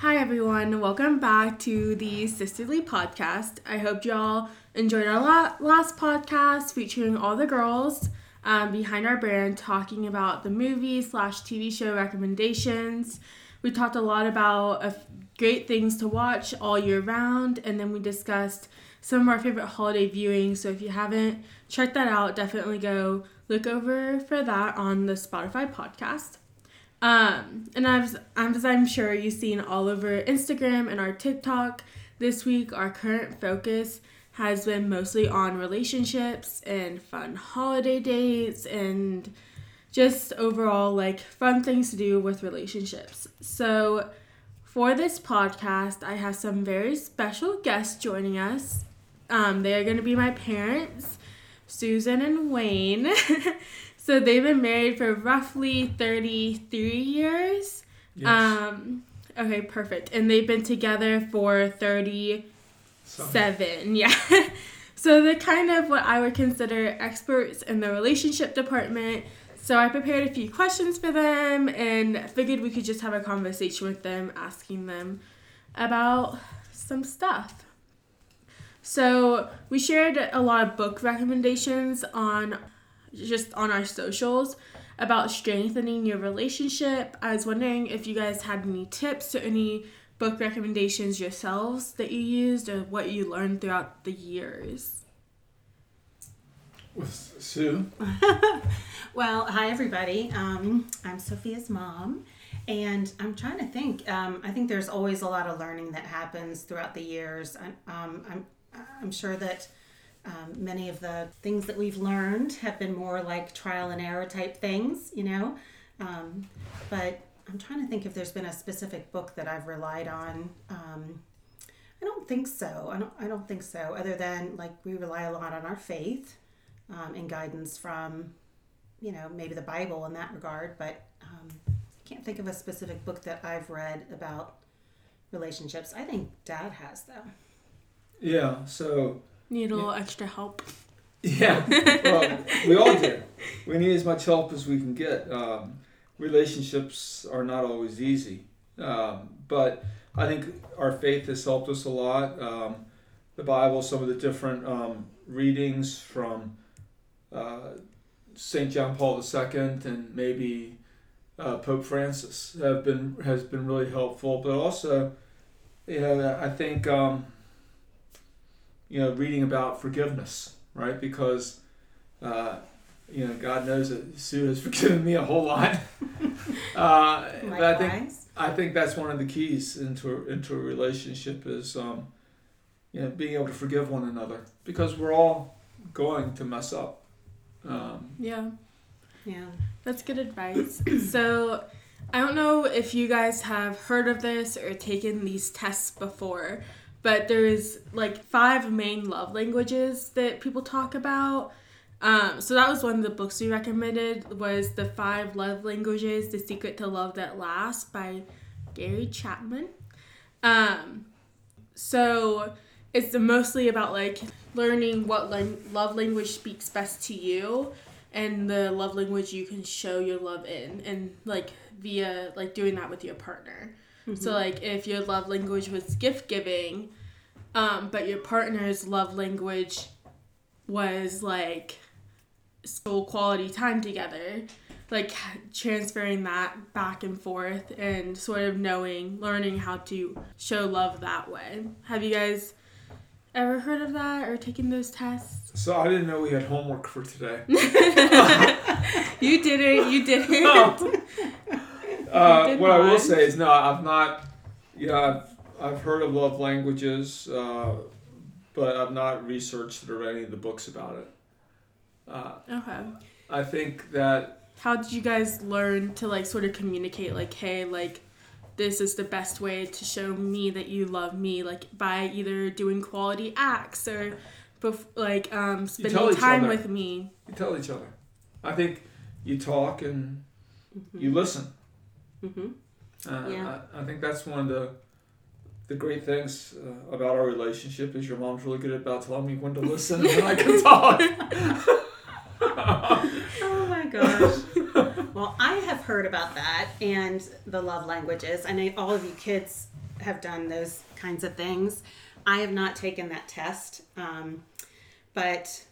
Hi, everyone. Welcome back to the Sisterly podcast. I hope y'all enjoyed our la- last podcast featuring all the girls um, behind our brand talking about the movie slash TV show recommendations. We talked a lot about great things to watch all year round, and then we discussed some of our favorite holiday viewings. So if you haven't checked that out, definitely go look over for that on the Spotify podcast. Um, and as, as I'm sure you've seen all over Instagram and our TikTok this week, our current focus has been mostly on relationships and fun holiday dates and just overall like fun things to do with relationships. So, for this podcast, I have some very special guests joining us. Um, they are going to be my parents, Susan and Wayne. So they've been married for roughly 33 years. Yes. Um okay, perfect. And they've been together for 37. Some. Yeah. so they're kind of what I would consider experts in the relationship department. So I prepared a few questions for them and figured we could just have a conversation with them asking them about some stuff. So we shared a lot of book recommendations on just on our socials about strengthening your relationship. I was wondering if you guys had any tips or any book recommendations yourselves that you used or what you learned throughout the years. With Sue. Well, hi everybody. Um, I'm Sophia's mom, and I'm trying to think. Um, I think there's always a lot of learning that happens throughout the years. I, um, I'm I'm sure that um, many of the things that we've learned have been more like trial and error type things, you know. Um, but I'm trying to think if there's been a specific book that I've relied on. Um, I don't think so. I don't. I don't think so. Other than like we rely a lot on our faith um, and guidance from, you know, maybe the Bible in that regard. But um, I can't think of a specific book that I've read about relationships. I think Dad has though. Yeah. So Need a little extra help. yeah. Well, we all do. We need as much help as we can get. Um, relationships are not always easy, um, but I think our faith has helped us a lot. Um, the Bible, some of the different um, readings from uh, Saint John Paul II and maybe uh, Pope Francis have been has been really helpful. But also, you know, I think um, you know reading about forgiveness, right? Because uh, you know God knows that Sue has forgiven me a whole lot. uh, but I think I think that's one of the keys into into a relationship is um, you know being able to forgive one another because we're all going to mess up. Um, Yeah. Yeah. That's good advice. so, I don't know if you guys have heard of this or taken these tests before, but there's like five main love languages that people talk about. Um, so that was one of the books we recommended was the five love languages: The Secret to Love That Lasts by Gary Chapman. Um, so it's mostly about like learning what love language speaks best to you and the love language you can show your love in and like via like doing that with your partner so like if your love language was gift giving um, but your partner's love language was like full quality time together like transferring that back and forth and sort of knowing learning how to show love that way have you guys ever heard of that or taken those tests so I didn't know we had homework for today. you did it you did it Oh. Uh, what I will say is no, I've not. Yeah, I've, I've heard of love languages, uh, but I've not researched or read any of the books about it. Uh, okay I think that how did you guys learn to like sort of communicate like hey like this is the best way to show me that you love me like by either doing quality acts or bef- like um spending time with me you tell each other. I think you talk and Mm-hmm. you listen. Hmm Uh, Yeah. I, I think that's one of the the great things uh, about our relationship is your mom's really good about telling me when to listen and when I can talk. Oh my gosh. well, I have heard about that and the love languages. I know all of you kids have done those kinds of things. I have not taken that test, um, but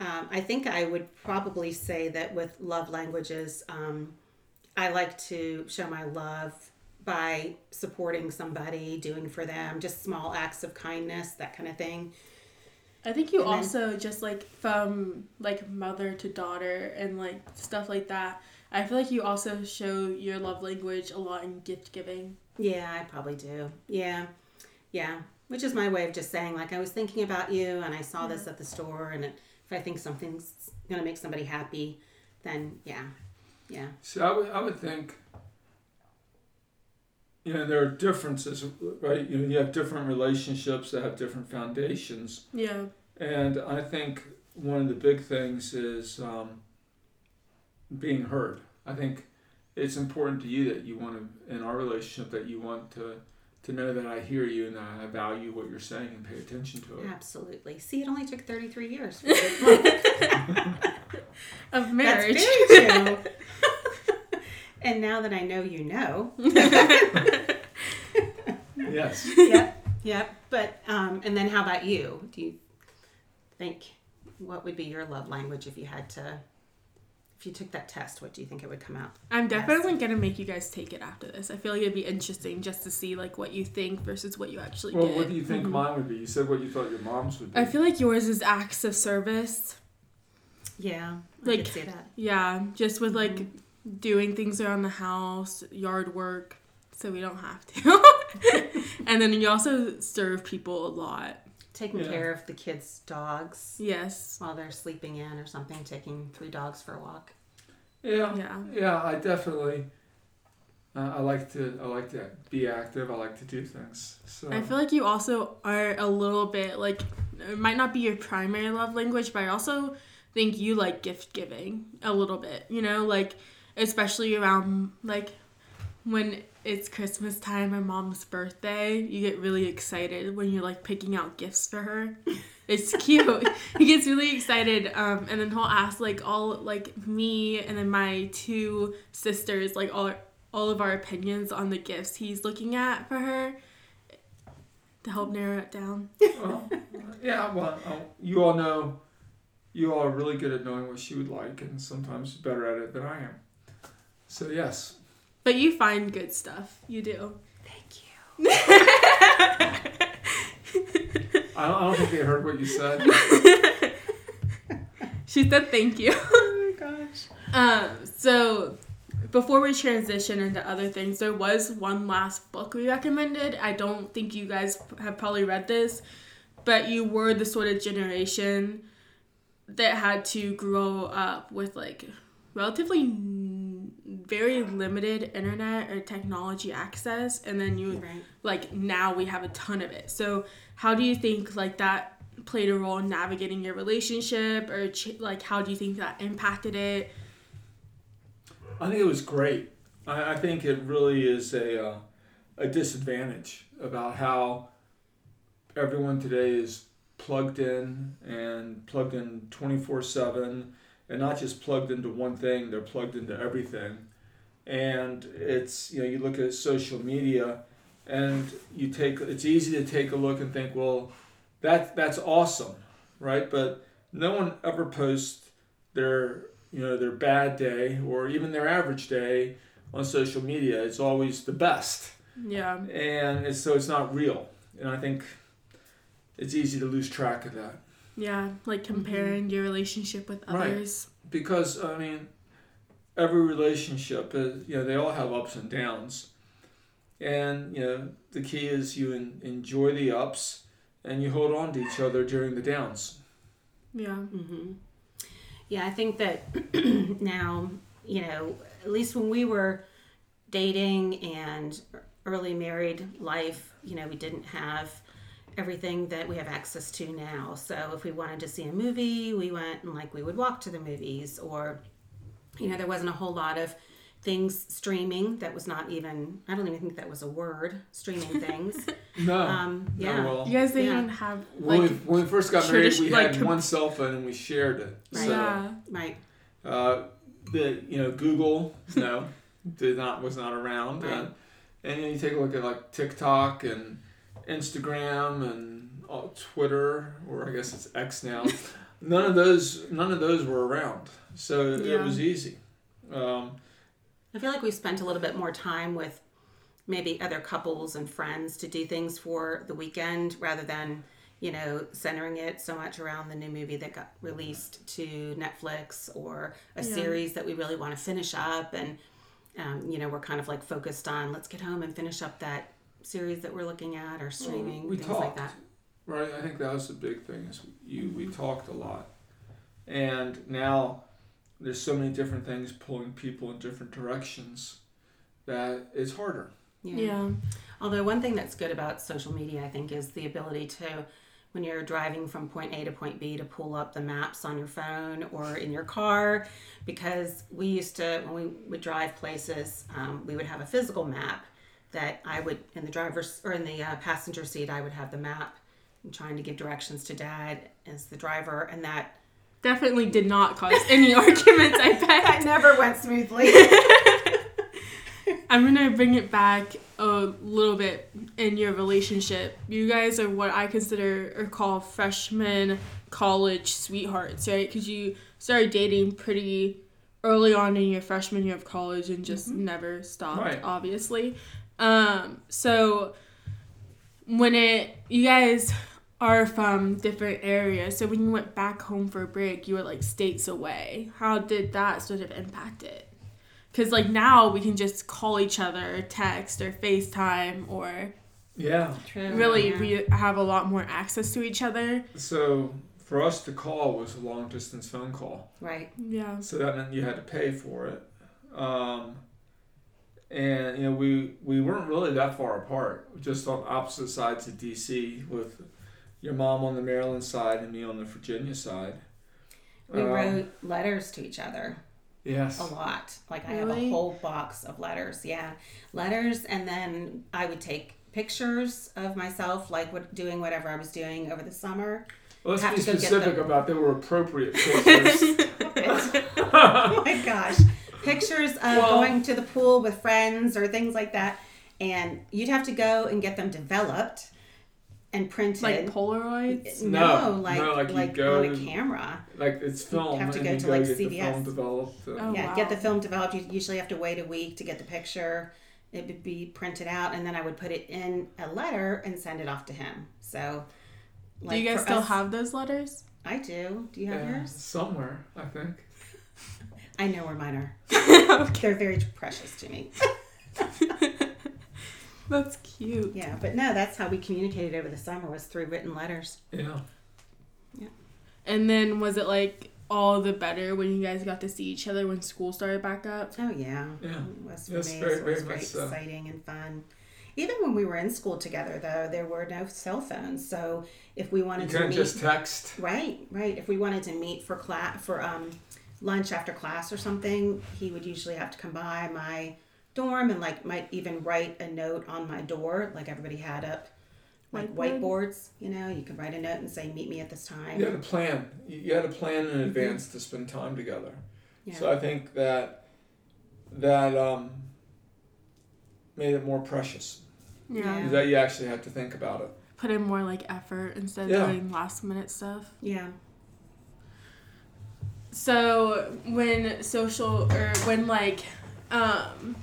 um, I think I would probably say that with love languages, um, I like to show my love by supporting somebody, doing for them, just small acts of kindness, that kind of thing. I think you And then- also just like from like mother to daughter and like stuff like that. I feel like you also show your love language a lot in gift giving. Yeah, I probably do. Yeah. Yeah. Which is my way of just saying, like, I was thinking about you and I saw mm-hmm. this at the store, and if I think something's going to make somebody happy, then yeah. Yeah. See, I would, I would think, you know, there are differences, right? You know, you have different relationships that have different foundations. Yeah. And I think one of the big things is um, being heard. I think it's important to you that you want to, in our relationship, that you want to, to know that I hear you and that I value what you're saying and pay attention to it. Absolutely. See, it only took 33 years. Of marriage. That's very true. and now that I know you know. Yes. yep. Yep. But, um, and then how about you? Do you think, what would be your love language if you had to, if you took that test, what do you think it would come out? I'm definitely gonna make you guys take it after this. I feel like it'd be interesting just to see like what you think versus what you actually Well, did. what do you think Mhm. mine would be? You said what you thought your mom's would be. I feel like yours is acts of service. Yeah. I Like- could see that. Yeah, just with like doing things around the house, yard work, so we don't have to. and then you also serve people a lot. Taking Yeah. care of the kids' dogs Yes. while they're sleeping in or something, taking three dogs for a walk. Yeah, Yeah. yeah, I definitely. Uh, I like to. I like to be active. I like to do things. So I feel like you also are a little bit like it might not be your primary love language, but I also think you like gift giving a little bit. You know, like especially around like when it's Christmas time or mom's birthday, you get really excited when you're like picking out gifts for her. It's cute. he gets really excited, um, and then he'll ask like all like me and then my two sisters like all all of our opinions on the gifts he's looking at for her to help narrow it down. well, yeah, well, uh, you all know, you all are really good at knowing what she would like, and sometimes better at it than I am. So yes, But you find good stuff. You do. Thank you. I don't, I don't think they heard what you said. She said thank you. Oh my gosh. Um, so before we transition into other things, there was one last book we recommended. I don't think you guys have probably read this, but you were the sort of generation that had to grow up with like relatively n- very limited internet or technology access and then you Right. like now we have a ton of it so how do you think like that played a role in navigating your relationship or ch- like how do you think that impacted it I think it was great. I, I think it really is a uh, a disadvantage about how everyone today is plugged in and plugged in twenty four seven, and not just plugged into one thing. They're plugged into everything, and it's you know you look at social media, and you take it's easy to take a look and think well, that that's awesome, right? But no one ever posts their you know their bad day or even their average day on social media. It's always the best. Yeah. And it's, so it's not real. And i think it's easy to lose track of that. Yeah like mm-hmm. comparing your relationship with others Right. others. Because i mean every relationship is, you know they all have ups and downs. And you know the key is you en- enjoy the ups and you hold on to each other during the downs. Yeah. Hmm Yeah, I think that now, you know, at least when we were dating and early married life, you know, we didn't have everything that we have access to now. So if we wanted to see a movie, we went and like we would walk to the movies or you know, there wasn't a whole lot of things streaming that was not even I don't even think that was a word, streaming things. no Um no, yeah. well, you guys didn't Yeah. even have when, like we, when we first got married we tradi- had like, one cell phone and we shared it Right. so yeah Right. Uh, the you know Google no did not was not around. Right. Uh, And you, you take a look at like TikTok and Instagram and uh, Twitter, or I guess it's X now. none of those, none of those were around, so Yeah. it was easy. Um, I feel like we spent a little bit more time with maybe other couples and friends to do things for the weekend rather than, you know, centering it so much around the new movie that got released to Netflix or a Yeah. series that we really want to finish up. And, um, you know, we're kind of like focused on let's get home and finish up that series that we're looking at or streaming, we things talked. like that. Right, I think that was the big thing. Is you we talked a lot, and now there's so many different things pulling people in different directions that it's harder. Yeah. Although one thing that's good about social media, I think, is the ability to, when you're driving from point A to point B, to pull up the maps on your phone or in your car. Because we used to, when we would drive places, um, we would have a physical map that I would, in the driver's or in the uh, passenger seat, I would have the map and trying to give directions to dad as the driver, and that Definitely did not cause any arguments, I bet. That never went smoothly. I'm gonna bring it back a little bit in your relationship. You guys are what I consider or call freshman college sweethearts, right? Because you started dating pretty early on in your freshman year of college and just never stopped, Right. obviously. Um, so when it, you guys are from different areas, so when you went back home for a break, you were like states away. How did that sort of impact it? Because like now we can just call each other, text, or FaceTime, or Yeah. True. really yeah. we have a lot more access to each other. So for us to call was a long distance phone call. right. Yeah. So that meant you had to pay for it. Um, and you know we we weren't really that far apart, just on opposite sides of DC, with your mom on the Maryland side and me on the Virginia side. We Um, wrote letters to each other. Yes. a lot. Like I have a whole box of letters. Yeah, letters, and then I would take pictures of myself, like what, doing whatever I was doing over the summer. Well, let's have be to go get specific them. about they were appropriate pictures. oh my gosh, pictures of Well- going to the pool with friends or things like that, and you'd have to go and get them developed and printed. Like Polaroids. no, No, like no, like like, you go on a camera. like it's film, You have to go you to, go like, get the CVS. film developed. and- Oh, yeah, get the film developed. You usually have to wait a week to get the picture. It would be printed out, and then I would put it in a letter and send it off to him. So, Do you guys still us- have those letters? I do. Do you have Yeah, yours? somewhere, I think. I know where mine are. okay. They're very precious to me. That's cute. Yeah, but no, that's how we communicated over the summer was through written letters. Yeah. Yeah. And then was it like all the better when you guys got to see each other when school started back up? Oh yeah, Yeah. It was for Yes, me. very- it was very very much so. exciting and fun. Even when we were in school together, though, there were no cell phones. So if we You wanted to couldn't meet, just text. Right, right. If we wanted to meet for class for um, lunch after class or something, he would usually have to come by my dorm and like might even write a note on my door, like everybody had up, like Whiteboard? whiteboards. You know, you could write a note and say, "Meet me at this time." You had a plan. You you had a plan in advance to spend time together. Mm-hmm. Yeah. So I think that that um, made it more precious. Yeah. Yeah. That you actually had to think about it. Put in more like effort instead of Yeah. doing last minute stuff. yeah. So when social or when like um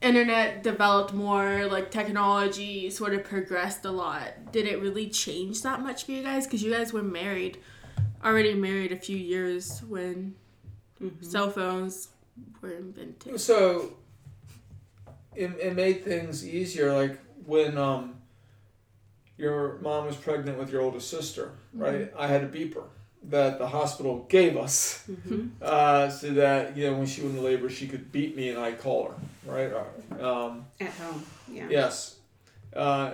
internet developed more, like technology sort of progressed a lot, did it really change that much for you guys? Because you guys were married, already married a few years when Mhm. cell phones were invented. So it, it made things easier. Like when um, your mom was pregnant with your oldest sister, right? I had a beeper that the hospital gave us. Mhm. uh, so that you know when she went into labor she could beat me and I'd call her right um, At home. Yeah. yes uh,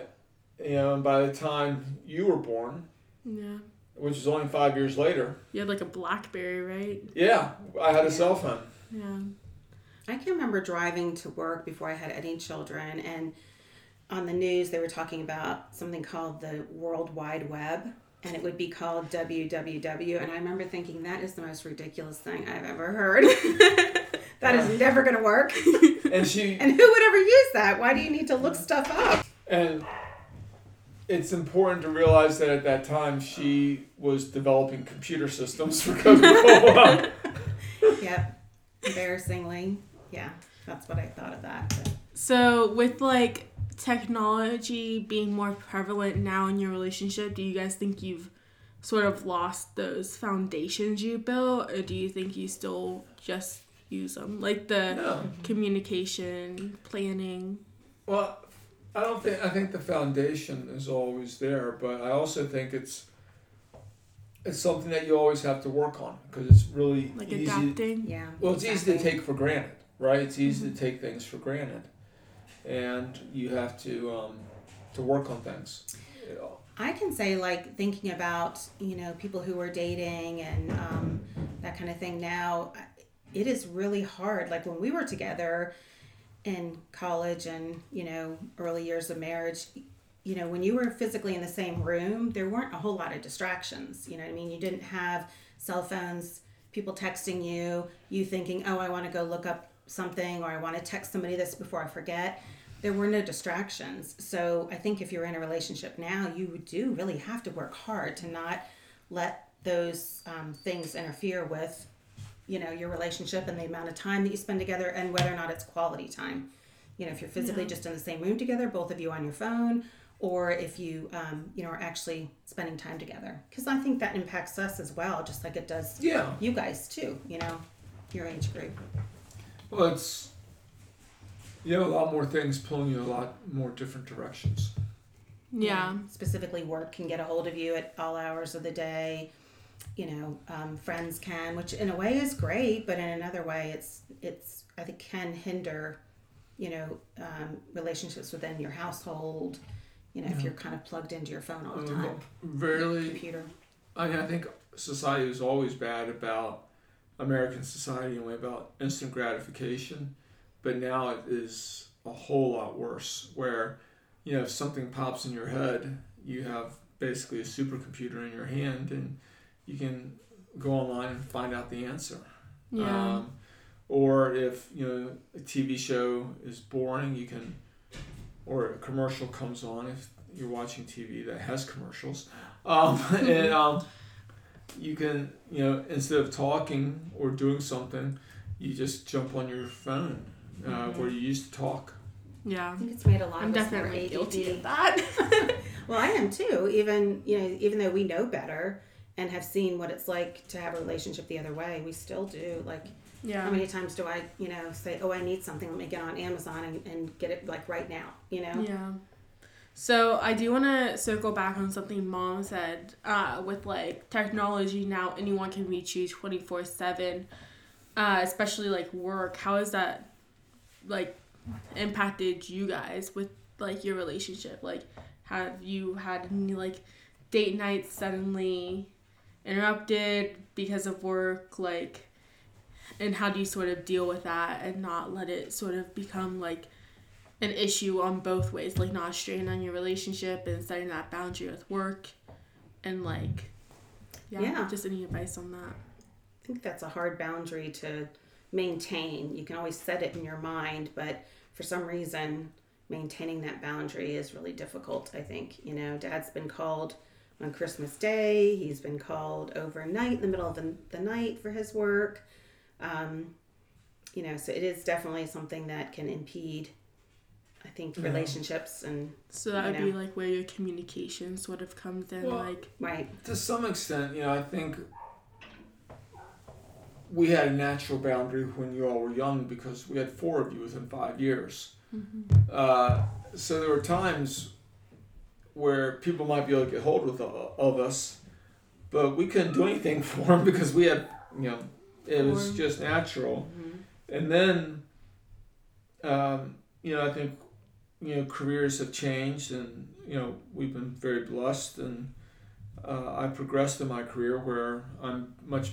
you know and by the time you were born Yeah. which is only five years later You had like a Blackberry, right? yeah I had a Yeah. cell phone Yeah. I can remember driving to work before I had any children, and on the news they were talking about something called the World Wide Web, and it would be called WWW. And I remember thinking that is the most ridiculous thing I've ever heard. that is never going to work. and she and who would ever use that? Why do you need to look stuff up? and it's important to realize that at that time she was developing computer systems for Coca-Cola. Yep. Embarrassingly. Yeah. That's what I thought of that. but- So, with like technology being more prevalent now in your relationship, do you guys think you've sort of lost those foundations you built, or do you think you still just use them? Like the no. communication, planning. Well, I don't think I think the foundation is always there, but I also think it's it's something that you always have to work on because it's really like easy. adapting. Yeah. Well, it's easy to take for granted, right? It's easy to mm-hmm. take things for granted, and you have to um, to work on things. I can say, like, thinking about, you know, people who are dating and um, that kind of thing now, it is really hard. Like, when we were together in college and, you know, early years of marriage, you know, when you were physically in the same room, there weren't a whole lot of distractions. You know what I mean? You didn't have cell phones, people texting you, you thinking, oh, I want to go look up something or I want to text somebody this before I forget there were no distractions. So I think if you're in a relationship now, you do really have to work hard to not let those um, things interfere with, you know, your relationship and the amount of time that you spend together and whether or not it's quality time. You know, if you're physically Yeah. just in the same room together, both of you on your phone, or if you, um, you know, are actually spending time together. Because I think that impacts us as well, just like it does Yeah. you guys too. You know, your age group. Well, it's you have a lot more things pulling you a lot more different directions. Yeah. specifically work can get a hold of you at all hours of the day you know um, friends can which in a way is great but in another way it's it's i think can hinder you know um, relationships within your household you know if you're kind of plugged into your phone all the Uh, time Rarely computer I mean, I think society is always bad about American society anyway about instant gratification, but now it is a whole lot worse. Where you know if something pops in your head, you have basically a supercomputer in your hand, and you can go online and find out the answer. Yeah. Um, or if you know a TV show is boring, you can, or a commercial comes on if you're watching TV that has commercials, um, and um, you can you know instead of talking or doing something, you just jump on your phone uh, Mhm. where you used to talk. yeah. i think it's made a lot I'm of us more definitely ADD. guilty of that. well i am too even you know even though we know better and have seen what it's like to have a relationship the other way we still do like yeah. How many times do I, you know, say, "Oh, I need something. Let me get on Amazon and, and get it like right now." You know. Yeah. So I do want to circle back on something mom said. Uh, with like technology now, anyone can reach you twenty four seven. Uh, especially like work. How has that like impacted you guys with like your relationship? Like, have you had any like date nights suddenly interrupted because of work? Like, and how do you sort of deal with that and not let it sort of become like an issue on both ways, like not strain on your relationship and setting that boundary with work, and like, yeah, Yeah. just any advice on that. I think that's a hard boundary to maintain. You can always set it in your mind, but for some reason, maintaining that boundary is really difficult. I think you know, Dad's been called on Christmas Day. He's been called overnight in the middle of the, the night for his work. Um, you know, so it is definitely something that can impede. I think Yeah. relationships and So that would You be like where your communication sort of comes in, Well- like, right. To some extent, you know, I think we had a natural boundary when you all were young because we had four of you within five years. Uh, so there were times where people might be able to get hold of, of us, but we couldn't do anything for them because we had, you know, it was just natural. Mhm. And then, um, you know, I think, you know, careers have changed and, you know, we've been very blessed and uh, I progressed in my career where I'm much,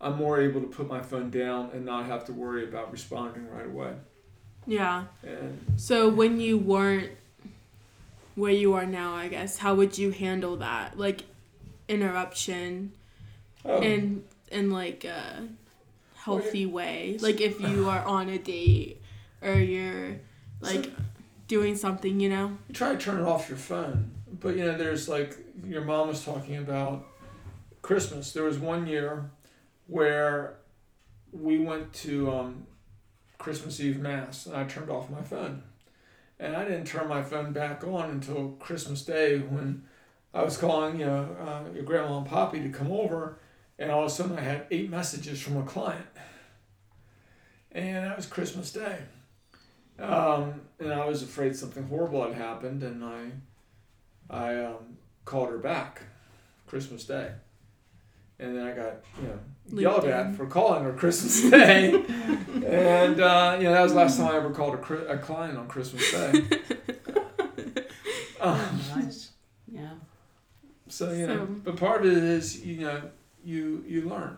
I'm more able to put my phone down and not have to worry about responding right away. yeah. And So when you weren't where you are now, I guess, how would you handle that, like interruption oh, and and like a healthy way. Like if you are on a date or you're like So- doing something, you know. you try to turn it off your phone but you know there's like your mom was talking about christmas. There was one year where we went to um, christmas eve mass and i turned off my phone. And i didn't turn my phone back on until christmas day when i was calling you know uh, your grandma and poppy to come over and all of a sudden i had eight messages from a client. And that was christmas day um, and I was afraid something horrible had happened, and I, I um, called her back, Christmas Day, and then I got you know yelled at LinkedIn. for calling her Christmas Day, and uh, you know that was the last time I ever called a, cri- a client on Christmas Day. um, Oh gosh. Yeah. so you know, So- but part of it is you know you you learn.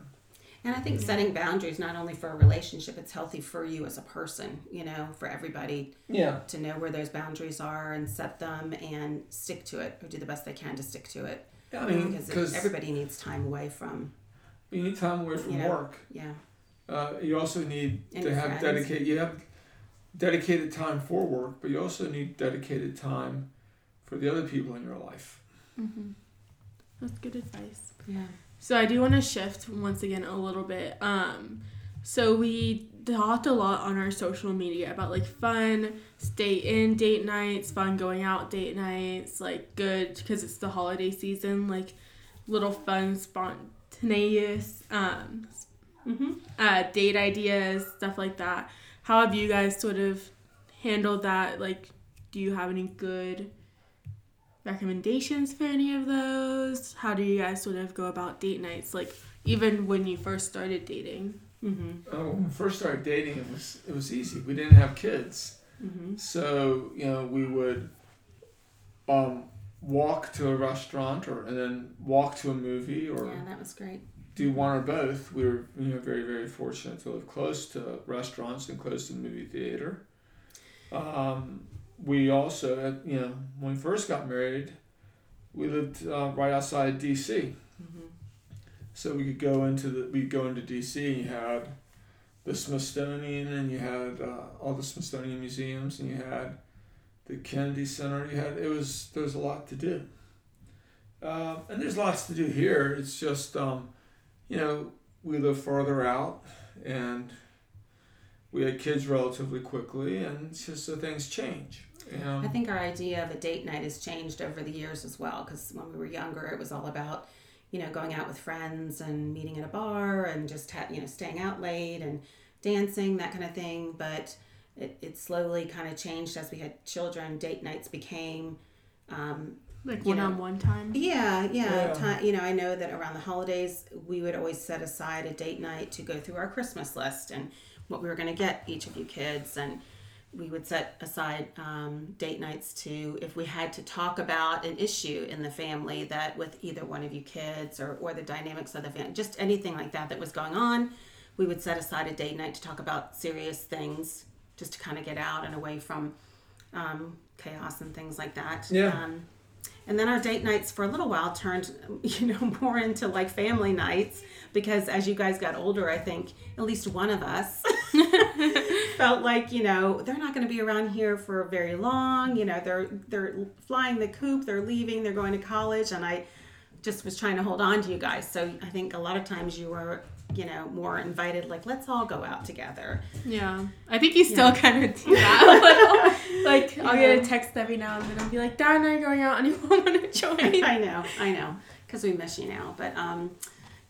And I think setting boundaries not only for a relationship, it's healthy for you as a person, you know, for everybody Yeah. to know where those boundaries are and set them and stick to it or do the best they can to stick to it. Yeah, I mean, because because everybody needs time away from, you need time away from Yeah. work. yeah. Uh, you also need And to have friends. dedicated. You have dedicated time for work, but you also need dedicated time for the other people in your life. hmm That's good advice. Yeah. So I do want to shift once again a little bit. Um, so we talked a lot on our social media about like fun stay in date nights, fun going out date nights, like good because it's the holiday season, like little fun spontaneous um, Mm-hmm. uh, date ideas, stuff like that. How have you guys sort of handled that? Like, do you have any good recommendations for any of those? How do you guys sort of go about date nights? Like, even when you first started dating? Mm-hmm. Uh, when we first started dating, it was it was easy. We didn't have kids, Mm-hmm. so you know we would um, walk to a restaurant or and then walk to a movie or Yeah, that was great. do one or both. We were you know very very fortunate to live close to restaurants and close to the movie theater. Um, we also uh, you know when we first got married, we lived uh, right outside D.C. Mm-hmm. So we could go into the we'd go into D.C. And you had the Smithsonian and you had uh, all the Smithsonian museums and you had the Kennedy Center. You had it was there was a lot to do. Um, and there's lots to do here. It's just um, you know we live farther out and we had kids relatively quickly and just so things change. Um, I think our idea of a date night has changed over the years as well. Because when we were younger, it was all about, you know, going out with friends and meeting at a bar and just ha- you know staying out late and dancing that kind of thing. But it, it slowly kind of changed as we had children. Date nights became um, Like one know. on one time? Yeah, yeah. Yeah. Ti- you know, I know that around the holidays, we would always set aside a date night to go through our Christmas list and what we were going to get each of you kids. And we would set aside um, date nights to, if we had to talk about an issue in the family that with either one of you kids or, or the dynamics of the family, just anything like that that was going on, we would set aside a date night to talk about serious things just to kind of get out and away from um, chaos and things like that. Yeah. Um, and then our date nights for a little while turned, you know, more into like family nights because as you guys got older, I think at least one of us felt like, you know, they're not going to be around here for very long. You know, they're they're flying the coop, they're leaving, they're going to college, and I just was trying to hold on to you guys. So I think a lot of times you were, you know, more invited, like let's all go out together. Yeah. I think you still Yeah. kind of do that a little. Like, I'll get a text every now and then. I'll be like, Dad and I are going out. Anyone want to join? I know, I know, because we miss you now. But um,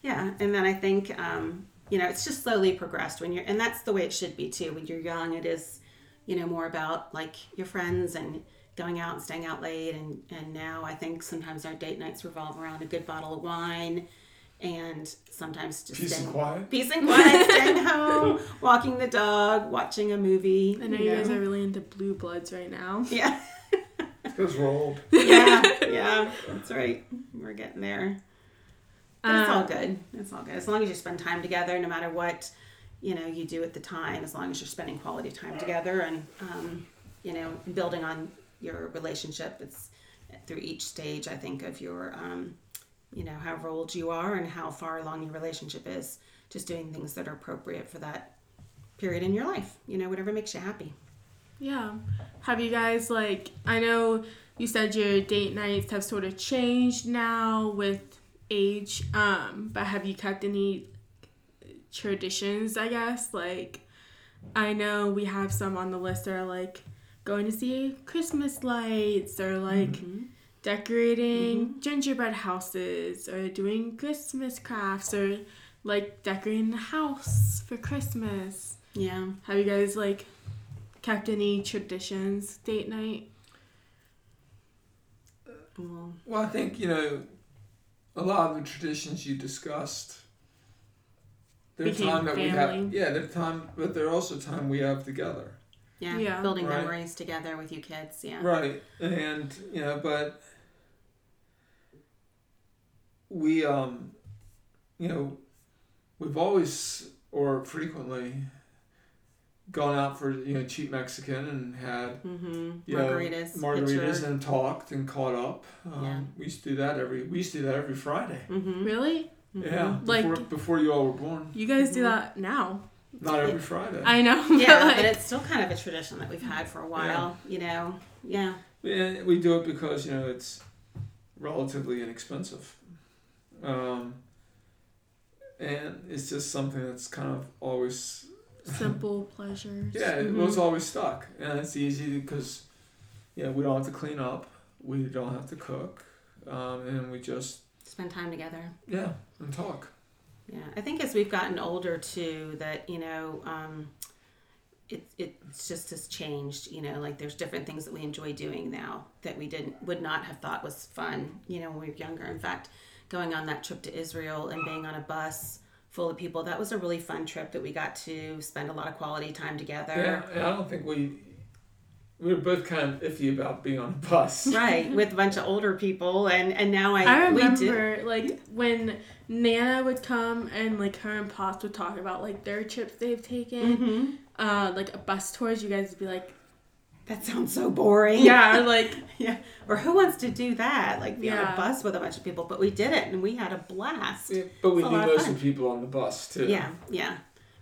yeah, and then I think um, you know it's just slowly progressed when you're, and that's the way it should be too. When you're young, it is, you know, more about like your friends and going out and staying out late. And and now I think sometimes our date nights revolve around a good bottle of wine, and sometimes just peace staying, and quiet. peace and quiet, staying home, walking the dog, watching a movie. I know you guys are really into Blue Bloods right now. Yeah. Because we're old. yeah, yeah, that's right. We're getting there. But it's all Um, good. It's all good. As long as you spend time together, no matter what, you know, you do at the time, as long as you're spending quality time together and, um, you know, building on your relationship. It's through each stage, I think, of your, um, you know, however old you are and how far along your relationship is. just doing things that are appropriate for that period in your life. You know, whatever makes you happy. Yeah. Have you guys like I know you said your date nights have sort of changed now with age, um, but have you kept any traditions, I guess? Like I know we have some on the list that are like going to see Christmas lights or like Mm-hmm. Decorating mm-hmm. gingerbread houses or doing Christmas crafts or like decorating the house for Christmas. Yeah. Have you guys like kept any traditions date night? Well, Well, I think you know a lot of the traditions you discussed. There's Became time that we family. have, yeah. There's time, but there's also time we have together, yeah. Yeah. Building Right. memories together with you kids. Yeah. right? And you know, but we, um, you know, we've always or frequently gone out for you know cheap Mexican and had Mm-hmm. you know, Margaritas. margaritas and talked and caught up. Um, Yeah. We used to do that every. We used to do that every Friday. Mm-hmm. Really? Yeah, Like- before, before you all were born. You guys do Mhm. that now? Not every Friday. I know. Yeah, but, but it's still kind of a tradition that we've had for a while. You know. Yeah. And we do it because you know it's relatively inexpensive, um, and it's just something that's kind of always simple pleasures. yeah. It Mhm. was always stuck, and it's easy because yeah, we don't have to clean up, we don't have to cook, um, and we just Spend time together. yeah and talk. Yeah, I think as we've gotten older too, that you know, um, it it's just has changed. You know, like there's different things that we enjoy doing now that we didn't would not have thought was fun. You know, when we were younger. In fact, going on that trip to Israel and being on a bus full of people, that was a really fun trip that we got to spend a lot of quality time together. Yeah, I don't think we we were both kind of iffy about being on a bus. Right, with a bunch of older people, and and now I, I remember like when Nana would come and like her and Pops would talk about like their trips they've taken, hmm uh, like a bus tours. You guys would be like, That sounds so boring. yeah, or, like Yeah. Or who wants to do that? Like be on a bus with a bunch of people. But we did it and we had a blast. Yeah, but we knew lot most of the people on the bus too. Yeah, yeah.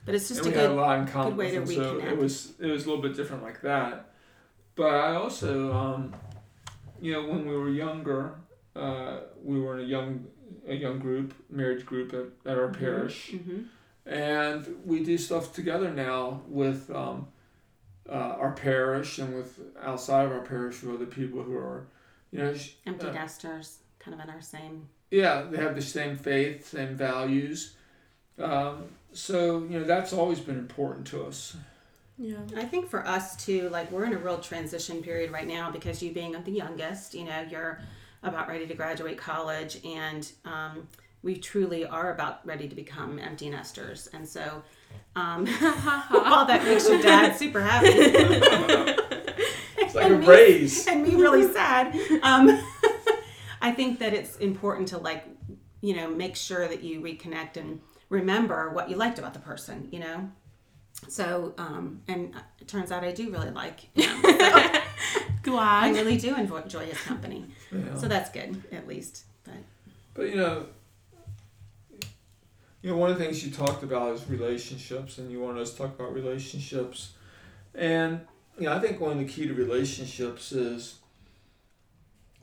But it's just and a we had a good lot in common good way to them, so reconnect. it was it was a little bit different like that. But I also, um, you know, when we were younger, uh, we were in a young a young group, marriage group at, at our parish, hmm and we do stuff together now with um, uh, our parish and with outside of our parish with other people who are, you know, empty uh, nesters, kind of in our same yeah, they have the same faith, same values. Um, so you know that's always been important to us. Yeah, I think for us too, like we're in a real transition period right now because you being the youngest, you know, you're about ready to graduate college and um, we truly are about ready to become empty nesters. And so um, while that makes your dad super happy. It's like a And me- raise. and me really sad. Um, I think that it's important to like, you know, make sure that you reconnect and remember what you liked about the person, you know. So, um, and it turns out I do really like him. So I really do enjoy enjoy his company. Yeah. So that's good, at least. But But you know, you know, one of the things you talked about is relationships, and you wanted us to talk about relationships, and you know, I think one of the key to relationships is,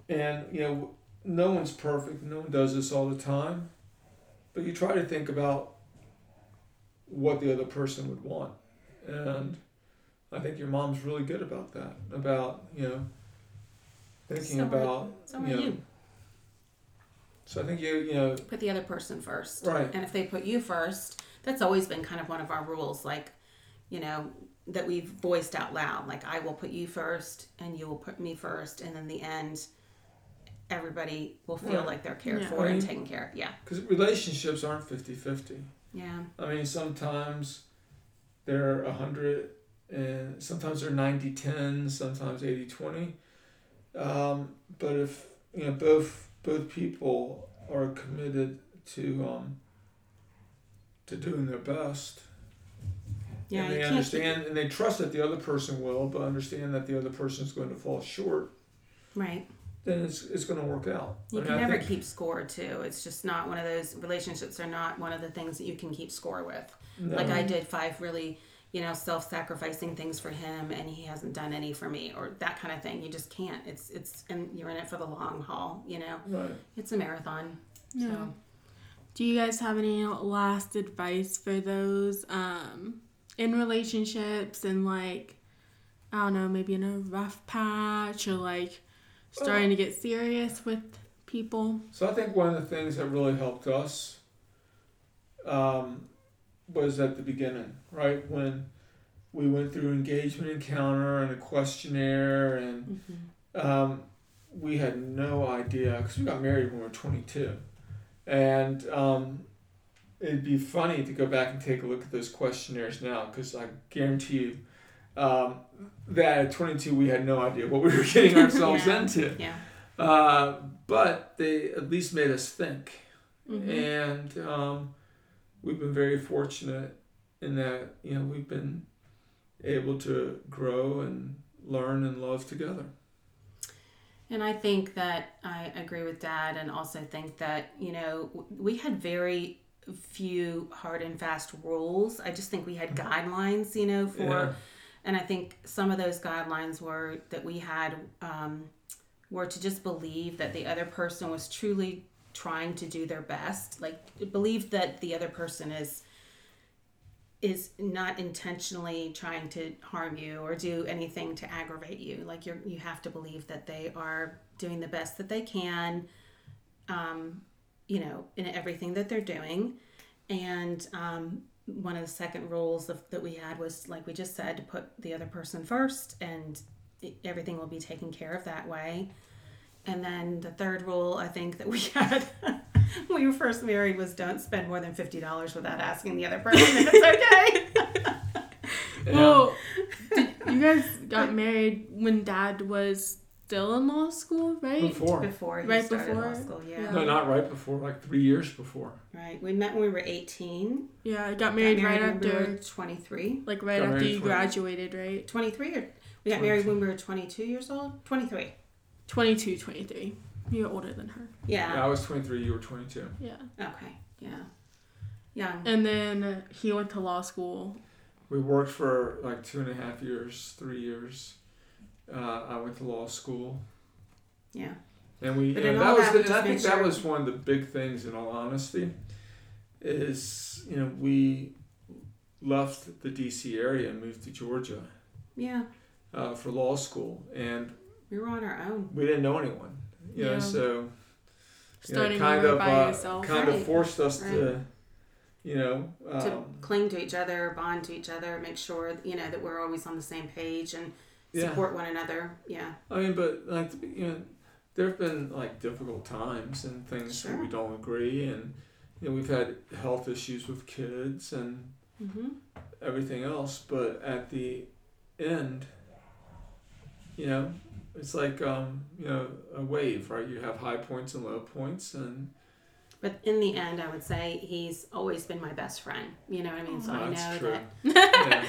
and you know, no one's perfect. No one does this all the time, but you try to think about what the other person would want, and I think your mom's really good about that. About you know, thinking So are- about so are you know. you. So I think you you know put the other person first. Right. And if they put you first, that's always been kind of one of our rules, like, you know, that we've voiced out loud. Like, I will put you first, and you will put me first, and in the end, everybody will feel Right. like they're cared Yeah. for and taken care of. Yeah. Because relationships aren't 50 50. Yeah. I mean, sometimes they're 100 and sometimes they're 90 10, sometimes 80 20. Um, but if, you know, both both people are committed to um, to doing their best Yeah. and they understand and they trust that the other person will, but understand that the other person is going to fall short, right. Then it's, it's going to work out. You I mean, can I never think- keep score too. It's just not one of those relationships are not one of the things that you can keep score with. no. Like I did five really, you know, self-sacrificing things for him, and he hasn't done any for me, or that kind of thing. You just can't. It's it's and you're in it for the long haul. You know, Right. it's a marathon. Yeah. So Do you guys have any last advice for those um, in relationships and like, I don't know, maybe in a rough patch or like starting to get serious with people? So I think one of the things that really helped us um, was at the beginning, right? When we went through engagement encounter and a questionnaire, and um, we had no idea because we got married when we were 22. And um, it'd be funny to go back and take a look at those questionnaires now because I guarantee you um, that at 22 we had no idea what we were getting ourselves Yeah. into. yeah, Uh, but they at least made us think. Mhm. And um, we've been very fortunate in that, you know, we've been able to grow and learn and love together. and I think that I agree with Dad, and also think that you know we had very few hard and fast rules. I just think we had guidelines, you know, for Yeah. And I think some of those guidelines were that we had um, were to just believe that the other person was truly trying to do their best, like believe that the other person is is not intentionally trying to harm you or do anything to aggravate you. Like you're you have to believe that they are doing the best that they can, um, you know, in everything that they're doing, and um, one of the second rules of, that we had was like we just said to put the other person first and it, everything will be taken care of that way and then the third rule i think that we had when we were first married was don't spend more than $50 without asking the other person if it's okay Yeah. Well, you guys got married when dad was still in law school, right? before. before he Right started law before? school yeah. Yeah. No, not right before, like three years before. right we met when we were 18 Yeah, I got got married, right when we after, were 23 like right Got after you 20. graduated, right? 23 or we got married when we were 22 years old 23 22, 23. You're older than her. Yeah, yeah I was 23, you were 22. Yeah. okay yeah young And then uh, he went to law school. We worked for like two and a half years, three years. Uh, I went to law school. yeah And we, But and that was, that, the, and I think make that was one of the big things. In all honesty, is you know we left the D.C. area and moved to Georgia yeah uh, for law school, and we were on our own we didn't know anyone. You know, Yeah. so you know, Starting kind of by uh, kind Right. of forced us Right. to, you know, to um, cling to each other, bond to each other, make sure you know that we're always on the same page and Yeah. support one another. Yeah, I mean, but like you know, there have been like difficult times and things Sure. that we don't agree, and you know, we've had health issues with kids and mm-hmm. everything else. But at the end, you know, it's like um, you know a wave, right? You have high points and low points, and but in the end, I would say he's always been my best friend. You know what I mean? So I know true. that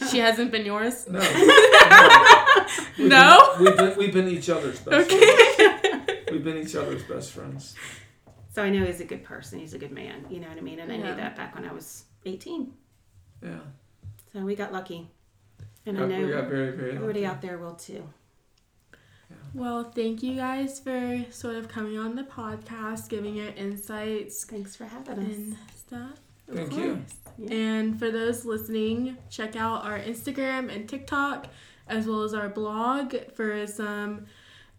yeah. She hasn't been yours? no, no. We've No? been, we've been we've been each other's best Okay. friends. We've been each other's best friends. so I know he's a good person. He's a good man. You know what I mean? And I knew that back when I was eighteen. Yeah, So we got lucky, and I know we got very very everybody out there will too. Well, thank you guys for sort of coming on the podcast, giving your insights Thanks for having us. and stuff. Of Thank you. course. Yeah. And for those listening, check out our Instagram and TikTok as well as our blog for some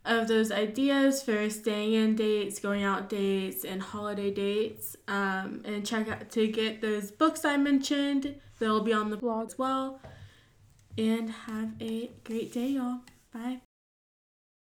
of those ideas for staying in dates, going out dates, and holiday dates. Um, and check out to get those books I mentioned. They'll be on the blog as well. And have a great day, y'all. Bye.